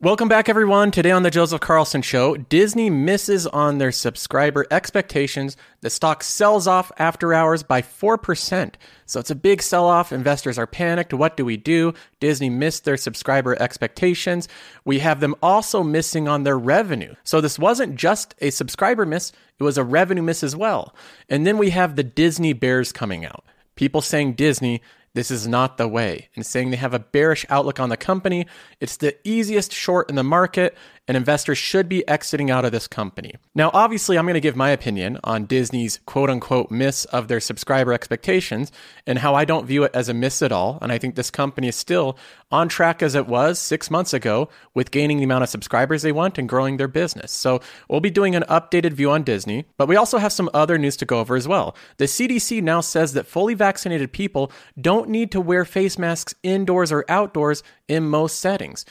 Welcome back, everyone. Today on the Joseph Carlson Show, Disney misses on their subscriber expectations. The stock sells off after hours by 4%. So it's a big sell off. Investors are panicked. What do we do? Disney missed their subscriber expectations. We have them also missing on their revenue. So this wasn't just a subscriber miss, it was a revenue miss as well. And then we have the Disney Bears coming out. People saying Disney this is not the way. And saying they have a bearish outlook on the company, it's the easiest short in the market and investor should be exiting out of this company. Now, obviously, I'm going to give my opinion on Disney's quote unquote miss of their subscriber expectations and how I don't view it as a miss at all. And I think this company is still on track as it was six months ago with gaining the amount of subscribers they want and growing their business. So we'll be doing an updated view on Disney, but we also have some other news to go over as well. The CDC now says that fully vaccinated people don't need to wear face masks indoors or outdoors in most settings.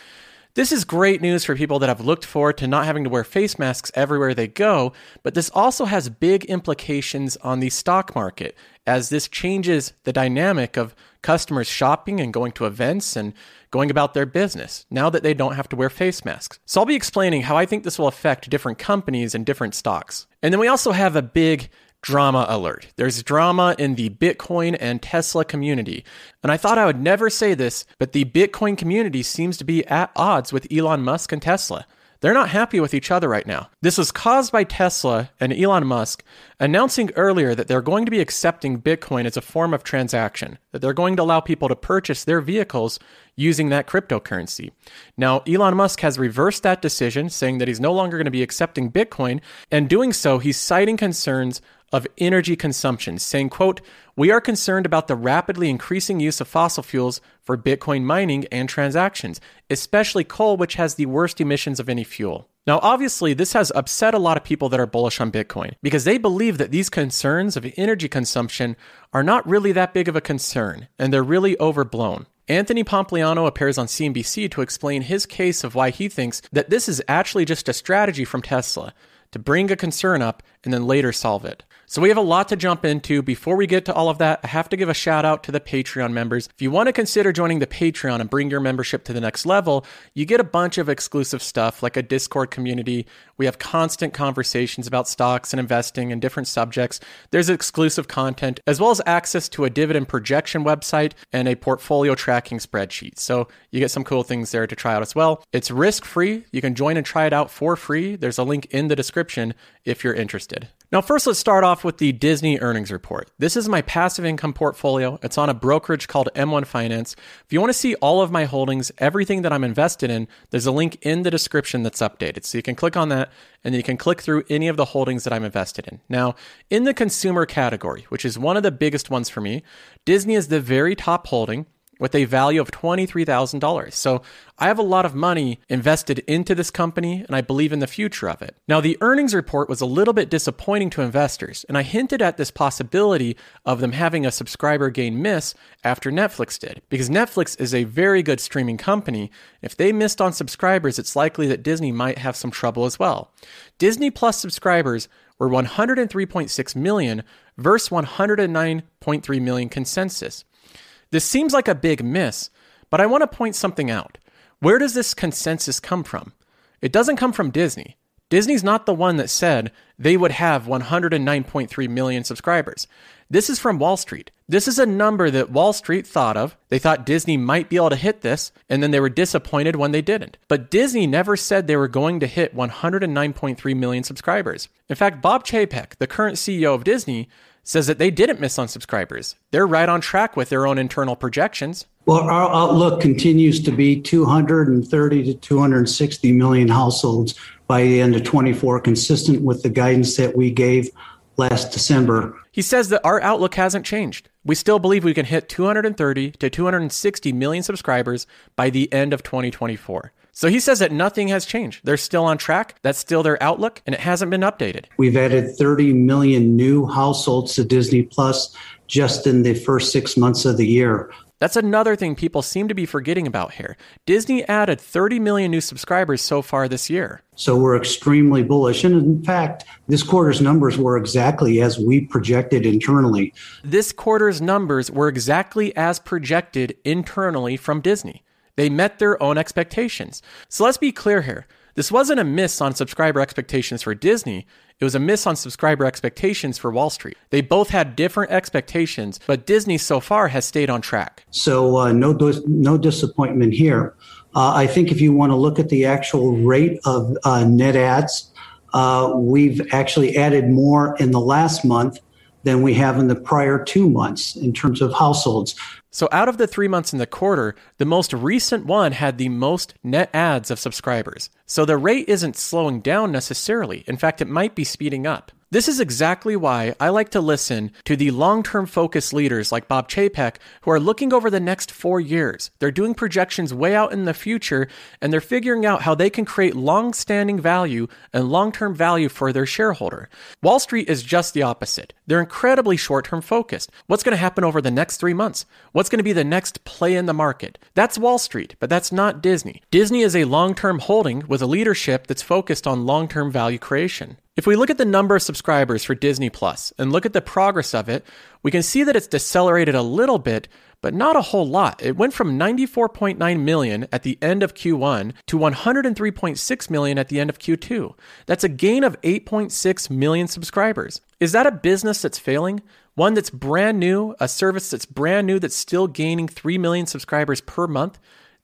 This is great news for people that have looked forward to not having to wear face masks everywhere they go, but this also has big implications on the stock market as this changes the dynamic of customers shopping and going to events and going about their business now that they don't have to wear face masks. So I'll be explaining how I think this will affect different companies and different stocks. And then we also have a big drama alert. There's drama in the Bitcoin and Tesla community. And I thought I would never say this, but the Bitcoin community seems to be at odds with Elon Musk and Tesla. They're not happy with each other right now. This was caused by Tesla and Elon Musk announcing earlier that they're going to be accepting Bitcoin as a form of transaction, that they're going to allow people to purchase their vehicles using that cryptocurrency. Now, Elon Musk has reversed that decision, saying that he's no longer going to be accepting Bitcoin, and doing so, he's citing concerns of energy consumption, saying, quote, we are concerned about the rapidly increasing use of fossil fuels for Bitcoin mining and transactions, especially coal, which has the worst emissions of any fuel. Now, obviously, this has upset a lot of people that are bullish on Bitcoin because they believe that these concerns of energy consumption are not really that big of a concern and they're really overblown. Anthony Pompliano appears on CNBC to explain his case of why he thinks that this is actually just a strategy from Tesla to bring a concern up and then later solve it. So we have a lot to jump into. Before we get to all of that, I have to give a shout out to the Patreon members. If you want to consider joining the Patreon and bring your membership to the next level, you get a bunch of exclusive stuff like a Discord community. We have constant conversations about stocks and investing and different subjects. There's exclusive content as well as access to a dividend projection website and a portfolio tracking spreadsheet. So you get some cool things there to try out as well. It's risk free. You can join and try it out for free. There's a link in the description if you're interested. Now, first, let's start off with the Disney earnings report. This is my passive income portfolio. It's on a brokerage called M1 Finance. If you want to see all of my holdings, everything that I'm invested in, there's a link in the description that's updated. So you can click on that and you can click through any of the holdings that I'm invested in. Now, in the consumer category, which is one of the biggest ones for me, Disney is the very top holding with a value of $23,000. So I have a lot of money invested into this company and I believe in the future of it. Now, the earnings report was a little bit disappointing to investors, and I hinted at this possibility of them having a subscriber gain miss after Netflix did, because Netflix is a very good streaming company. If they missed on subscribers, it's likely that Disney might have some trouble as well. Disney Plus subscribers were 103.6 million versus 109.3 million consensus. This seems like a big miss, but I want to point something out. Where does this consensus come from? It doesn't come from Disney. Disney's not the one that said they would have 109.3 million subscribers. This is from Wall Street. This is a number that Wall Street thought of. They thought Disney might be able to hit this, and then they were disappointed when they didn't. But Disney never said they were going to hit 109.3 million subscribers. In fact, Bob Chapek, the current CEO of Disney, says that they didn't miss on subscribers. They're right on track with their own internal projections. Well, our outlook continues to be 230 to 260 million households by the end of 24, consistent with the guidance that we gave last December. He says that our outlook hasn't changed. We still believe we can hit 230 to 260 million subscribers by the end of 2024. So he says that nothing has changed. They're still on track. That's still their outlook, and it hasn't been updated. We've added 30 million new households to Disney Plus just in the first six months of the year. That's another thing people seem to be forgetting about here. Disney added 30 million new subscribers so far this year. So we're extremely bullish. And in fact, this quarter's numbers were exactly as we projected internally. This quarter's numbers were exactly as projected internally from Disney. They met their own expectations. So let's be clear here. This wasn't a miss on subscriber expectations for Disney. It was a miss on subscriber expectations for Wall Street. They both had different expectations, but Disney so far has stayed on track. So uh, no, no disappointment here. Uh, I think if you want to look at the actual rate of uh, net adds, uh, we've actually added more in the last month than we have in the prior two months in terms of households. So, out of the three months in the quarter, the most recent one had the most net adds of subscribers. So, the rate isn't slowing down necessarily. In fact, it might be speeding up. This is exactly why I like to listen to the long term focused leaders like Bob Chapek who are looking over the next four years. They're doing projections way out in the future and they're figuring out how they can create long standing value and long term value for their shareholder. Wall Street is just the opposite. They're incredibly short term focused. What's going to happen over the next three months? What's going to be the next play in the market? That's Wall Street, but that's not Disney. Disney is a long term holding with a leadership that's focused on long term value creation. If we look at the number of subscribers for Disney Plus and look at the progress of it, we can see that it's decelerated a little bit, but not a whole lot. It went from 94.9 million at the end of Q1 to 103.6 million at the end of Q2. That's a gain of 8.6 million subscribers. Is that a business that's failing? One that's brand new, a service that's brand new that's still gaining 3 million subscribers per month?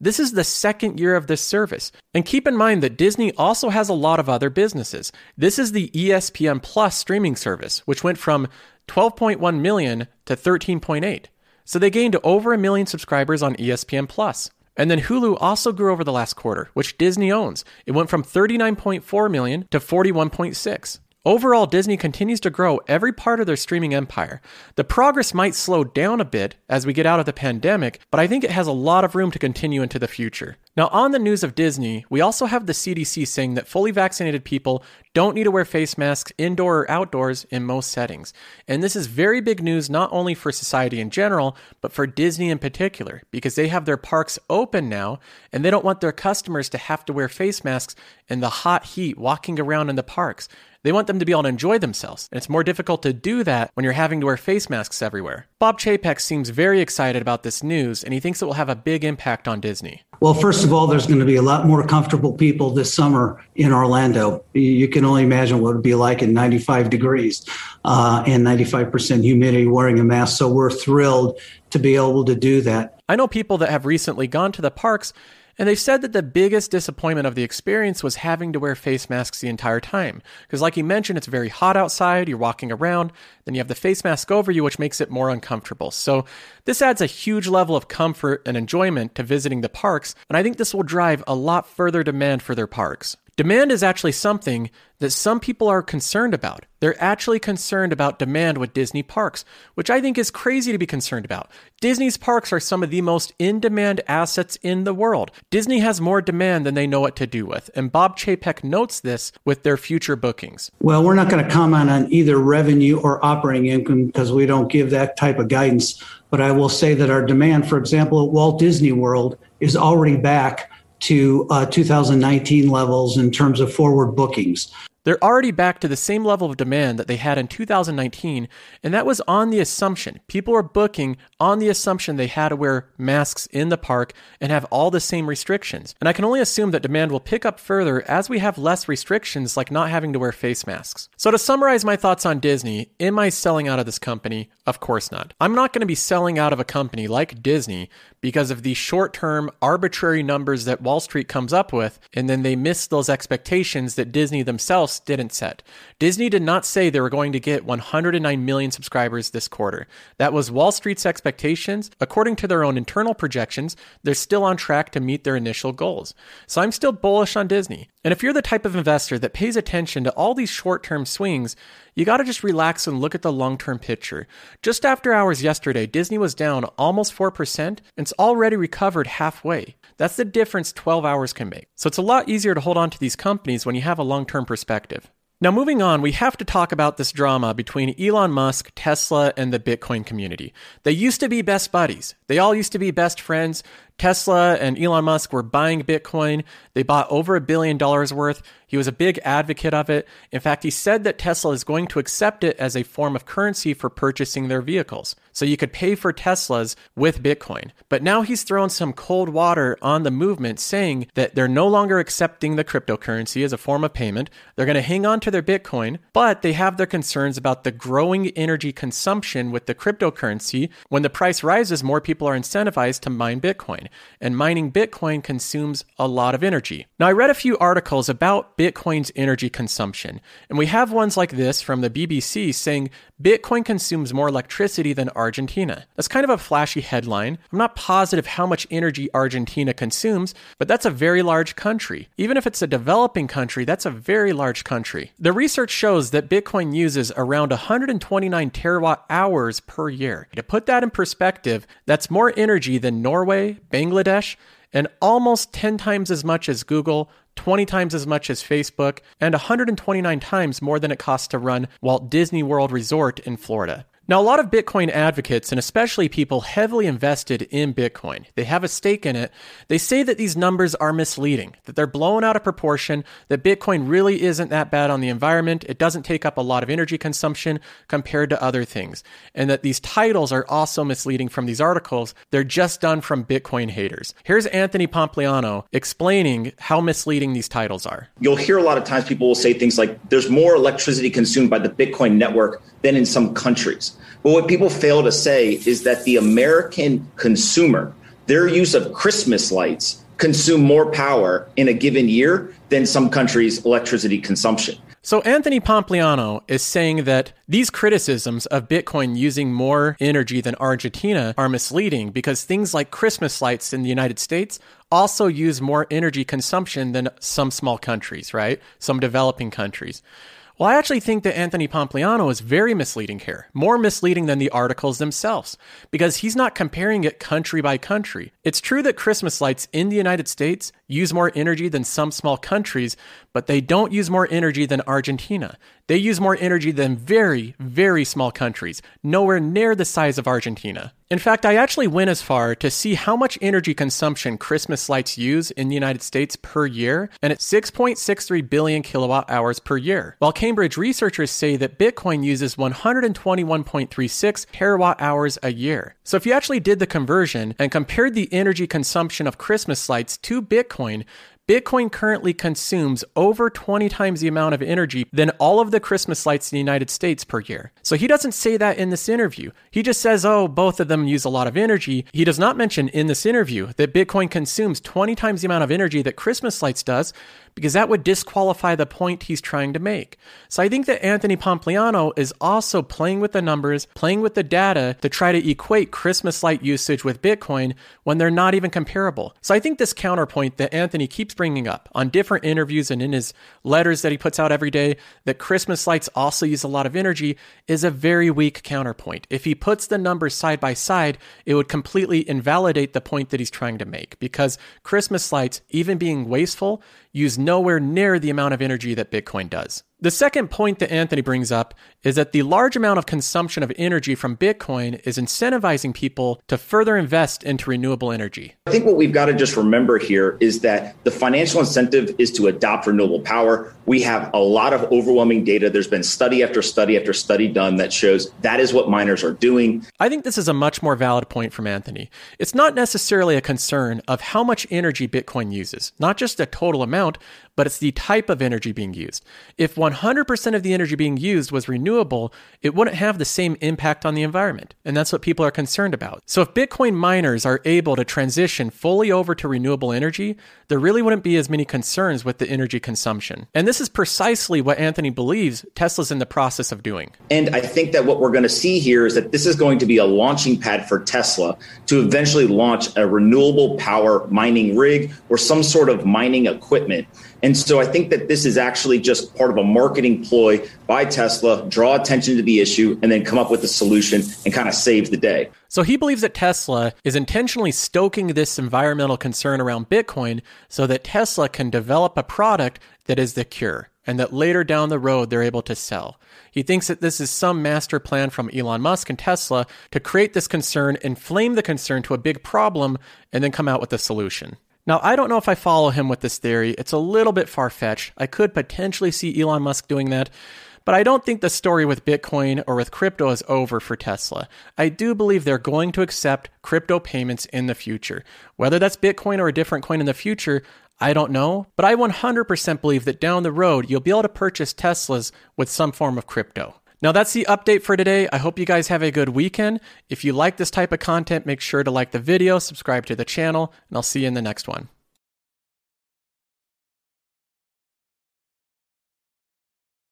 This is the second year of this service. And keep in mind that Disney also has a lot of other businesses. This is the ESPN Plus streaming service, which went from 12.1 million to 13.8. So they gained over a million subscribers on ESPN Plus. And then Hulu also grew over the last quarter, which Disney owns. It went from 39.4 million to 41.6. Overall, Disney continues to grow every part of their streaming empire. The progress might slow down a bit as we get out of the pandemic, but I think it has a lot of room to continue into the future. Now, on the news of Disney, we also have the CDC saying that fully vaccinated people don't need to wear face masks indoor or outdoors in most settings. And this is very big news not only for society in general, but for Disney in particular, because they have their parks open now and they don't want their customers to have to wear face masks in the hot heat walking around in the parks. They want them to be able to enjoy themselves, and it's more difficult to do that when you're having to wear face masks everywhere. Bob Chapek seems very excited about this news, and he thinks it will have a big impact on Disney. Well, first of all, there's going to be a lot more comfortable people this summer in Orlando. You can only imagine what it would be like in 95 degrees uh, and 95% humidity wearing a mask. So we're thrilled to be able to do that. I know people that have recently gone to the parks and they've said that the biggest disappointment of the experience was having to wear face masks the entire time. Because, like you mentioned, it's very hot outside, you're walking around, then you have the face mask over you, which makes it more uncomfortable. So, this adds a huge level of comfort and enjoyment to visiting the parks, and I think this will drive a lot further demand for their parks. Demand is actually something that some people are concerned about. They're actually concerned about demand with Disney parks, which I think is crazy to be concerned about. Disney's parks are some of the most in demand assets in the world. Disney has more demand than they know what to do with, and Bob Chapek notes this with their future bookings. Well, we're not going to comment on either revenue or operating income because we don't give that type of guidance. But I will say that our demand, for example, at Walt Disney World, is already back to uh, 2019 levels in terms of forward bookings. They're already back to the same level of demand that they had in 2019, and that was on the assumption people were booking on the assumption they had to wear masks in the park and have all the same restrictions. And I can only assume that demand will pick up further as we have less restrictions, like not having to wear face masks. So, to summarize my thoughts on Disney, am I selling out of this company? Of course not. I'm not going to be selling out of a company like Disney because of the short term arbitrary numbers that Wall Street comes up with, and then they miss those expectations that Disney themselves didn't set. Disney did not say they were going to get 109 million subscribers this quarter. That was Wall Street's expectations. According to their own internal projections, they're still on track to meet their initial goals. So I'm still bullish on Disney. And if you're the type of investor that pays attention to all these short term swings, you gotta just relax and look at the long term picture. Just after hours yesterday, Disney was down almost 4% and it's already recovered halfway. That's the difference 12 hours can make. So it's a lot easier to hold on to these companies when you have a long term perspective. Now, moving on, we have to talk about this drama between Elon Musk, Tesla, and the Bitcoin community. They used to be best buddies. They all used to be best friends. Tesla and Elon Musk were buying Bitcoin. They bought over a billion dollars worth. He was a big advocate of it. In fact, he said that Tesla is going to accept it as a form of currency for purchasing their vehicles. So you could pay for Teslas with Bitcoin. But now he's thrown some cold water on the movement, saying that they're no longer accepting the cryptocurrency as a form of payment. They're going to hang on to their Bitcoin, but they have their concerns about the growing energy consumption with the cryptocurrency. When the price rises, more people are incentivized to mine Bitcoin. And mining Bitcoin consumes a lot of energy. Now, I read a few articles about Bitcoin's energy consumption, and we have ones like this from the BBC saying Bitcoin consumes more electricity than Argentina. That's kind of a flashy headline. I'm not positive how much energy Argentina consumes, but that's a very large country. Even if it's a developing country, that's a very large country. The research shows that Bitcoin uses around 129 terawatt hours per year. To put that in perspective, that's more energy than Norway, Bangladesh, and almost 10 times as much as Google, 20 times as much as Facebook, and 129 times more than it costs to run Walt Disney World Resort in Florida. Now, a lot of Bitcoin advocates, and especially people heavily invested in Bitcoin, they have a stake in it. They say that these numbers are misleading, that they're blown out of proportion, that Bitcoin really isn't that bad on the environment. It doesn't take up a lot of energy consumption compared to other things. And that these titles are also misleading from these articles. They're just done from Bitcoin haters. Here's Anthony Pompliano explaining how misleading these titles are. You'll hear a lot of times people will say things like, there's more electricity consumed by the Bitcoin network than in some countries. But what people fail to say is that the American consumer, their use of Christmas lights consume more power in a given year than some countries' electricity consumption. So Anthony Pompliano is saying that these criticisms of Bitcoin using more energy than Argentina are misleading because things like Christmas lights in the United States also use more energy consumption than some small countries, right? Some developing countries. Well, I actually think that Anthony Pompliano is very misleading here, more misleading than the articles themselves, because he's not comparing it country by country. It's true that Christmas lights in the United States use more energy than some small countries, but they don't use more energy than Argentina. They use more energy than very, very small countries, nowhere near the size of Argentina. In fact, I actually went as far to see how much energy consumption Christmas lights use in the United States per year, and it's 6.63 billion kilowatt hours per year. While Cambridge researchers say that Bitcoin uses 121.36 terawatt hours a year. So if you actually did the conversion and compared the energy consumption of Christmas lights to Bitcoin, Bitcoin currently consumes over 20 times the amount of energy than all of the Christmas lights in the United States per year. So he doesn't say that in this interview. He just says, oh, both of them use a lot of energy. He does not mention in this interview that Bitcoin consumes 20 times the amount of energy that Christmas lights does because that would disqualify the point he's trying to make. So I think that Anthony Pompliano is also playing with the numbers, playing with the data to try to equate Christmas light usage with Bitcoin when they're not even comparable. So I think this counterpoint that Anthony keeps bringing up on different interviews and in his letters that he puts out every day that Christmas lights also use a lot of energy is a very weak counterpoint. If he puts the numbers side by side, it would completely invalidate the point that he's trying to make because Christmas lights, even being wasteful, use nowhere near the amount of energy that Bitcoin does. The second point that Anthony brings up is that the large amount of consumption of energy from Bitcoin is incentivizing people to further invest into renewable energy. I think what we've got to just remember here is that the financial incentive is to adopt renewable power. We have a lot of overwhelming data. There's been study after study after study done that shows that is what miners are doing. I think this is a much more valid point from Anthony. It's not necessarily a concern of how much energy Bitcoin uses, not just the total amount but it's the type of energy being used. If 100% of the energy being used was renewable, it wouldn't have the same impact on the environment. And that's what people are concerned about. So if Bitcoin miners are able to transition fully over to renewable energy, there really wouldn't be as many concerns with the energy consumption. And this is precisely what Anthony believes Tesla's in the process of doing. And I think that what we're going to see here is that this is going to be a launching pad for Tesla to eventually launch a renewable power mining rig or some sort of mining equipment and so I think that this is actually just part of a marketing ploy by Tesla, draw attention to the issue, and then come up with a solution and kind of save the day. So he believes that Tesla is intentionally stoking this environmental concern around Bitcoin so that Tesla can develop a product that is the cure and that later down the road they're able to sell. He thinks that this is some master plan from Elon Musk and Tesla to create this concern, inflame the concern to a big problem, and then come out with a solution. Now, I don't know if I follow him with this theory. It's a little bit far fetched. I could potentially see Elon Musk doing that, but I don't think the story with Bitcoin or with crypto is over for Tesla. I do believe they're going to accept crypto payments in the future. Whether that's Bitcoin or a different coin in the future, I don't know, but I 100% believe that down the road, you'll be able to purchase Teslas with some form of crypto. Now, that's the update for today. I hope you guys have a good weekend. If you like this type of content, make sure to like the video, subscribe to the channel, and I'll see you in the next one.